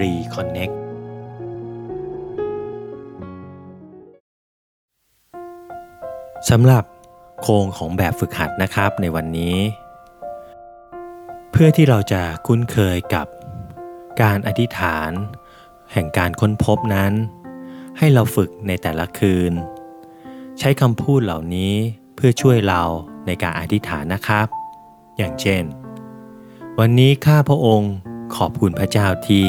Reconnect สำหรับโครงของแบบฝึกหัดนะครับในวันนี้ เพื่อที่เราจะคุ้นเคยกับการอธิษฐาน แห่งการค้นพบนั้น ให้เราฝึกในแต่ละคืน ใช้คำพูดเหล่านี้เพื่อช่วยเราในการอธิษฐานนะครับ อย่างเช่น วันนี้ข้าพระองค์ขอบคุณพระเจ้าที่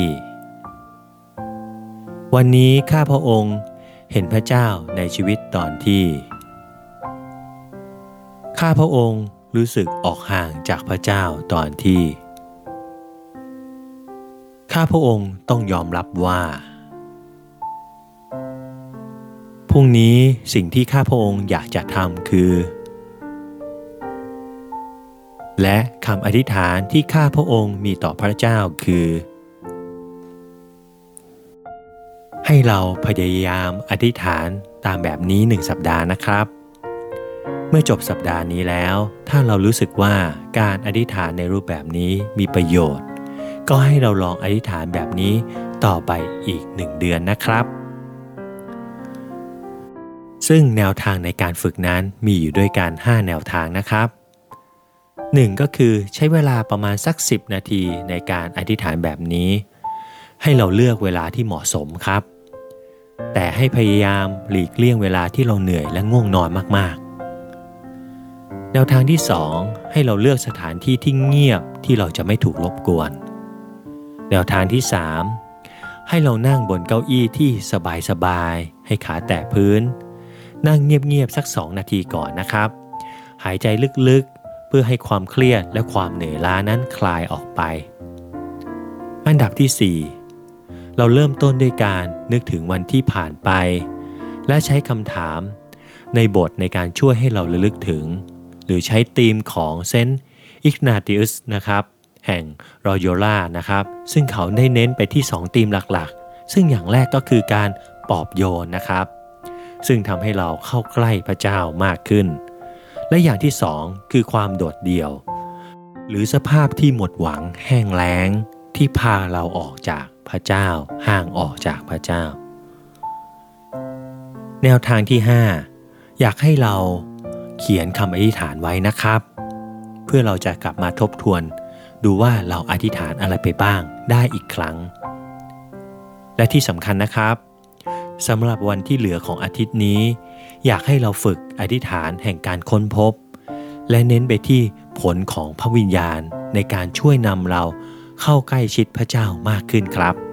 วันนี้ข้าพระองค์เห็นพระเจ้าในชีวิตตอนที่ ข้าพระองค์รู้สึกออกห่างจากพระเจ้าตอนที่ ข้าพระองค์ต้องยอมรับว่า พรุ่งนี้สิ่งที่ข้าพระองค์อยากจะทำคือ และคำอธิษฐานที่ข้าพระองค์มีต่อพระเจ้าคือ ให้เราพยายามอธิษฐานตามแบบนี้หนึ่งสัปดาห์นะครับ เมื่อจบสัปดาห์นี้แล้ว ถ้าเรารู้สึกว่าการอธิษฐานในรูปแบบนี้มีประโยชน์ ก็ให้เราลองอธิษฐานแบบนี้ต่อไปอีกหนึ่งเดือนนะครับ ซึ่งแนวทางในการฝึกนั้นมีอยู่ด้วยกัน 5 แนวทางนะครับหนึ่งก็คือใช้เวลาประมาณสัก 10 นาทีในการอธิษฐานแบบนี้ ให้เราเลือกเวลาที่เหมาะสมครับ แต่ให้พยายามหลีกเลี่ยงเวลาที่เราเหนื่อยและง่วงนอนมากๆ แนวทางที่ 2 ให้เราเลือกสถานที่ที่เงียบที่เราจะไม่ถูกรบกวน แนวทางที่ 3 ให้เรานั่งบนเก้าอี้ที่สบายๆให้ขาแตะพื้น นั่งเงียบๆสัก 2 นาทีก่อนนะครับ หายใจลึกๆ เพื่อให้ความเครียดและความเหนื่อยล้านั้นคลายออกไป อันดับที่ 4 เราเริ่มต้นด้วยการนึกถึงวันที่ผ่านไป และใช้คำถาม ในบทในการช่วยให้เราระลึกถึง หรือใช้ธีมของเซนต์อิกนาติอุสนะครับ แห่งรอยโยล่านะครับ ซึ่งเขาได้เน้นไปที่ 2 ธีมหลักๆ ซึ่งอย่างแรกก็คือการปอบโยนนะครับ ซึ่งทำให้เราเข้าใกล้พระเจ้ามากขึ้น และอย่างที่สองคือความโดดเดี่ยว หรือสภาพที่หมดหวังแห้งแล้ง ที่พาเราออกจากพระเจ้า ห่างออกจากพระเจ้า แนวทางที่ 5 อยากให้เราเขียนคำอธิษฐานไว้นะครับ เพื่อเราจะกลับมาทบทวน ดูว่าเราอธิษฐานอะไรไปบ้างได้อีกครั้ง และที่สำคัญนะครับสำหรับวันที่เหลือของอาทิตย์นี้ อยากให้เราฝึกอธิษฐานแห่งการค้นพบ และเน้นไปที่ผลของพระวิญญาณในการช่วยนำเรา เข้าใกล้ชิดพระเจ้ามากขึ้นครับ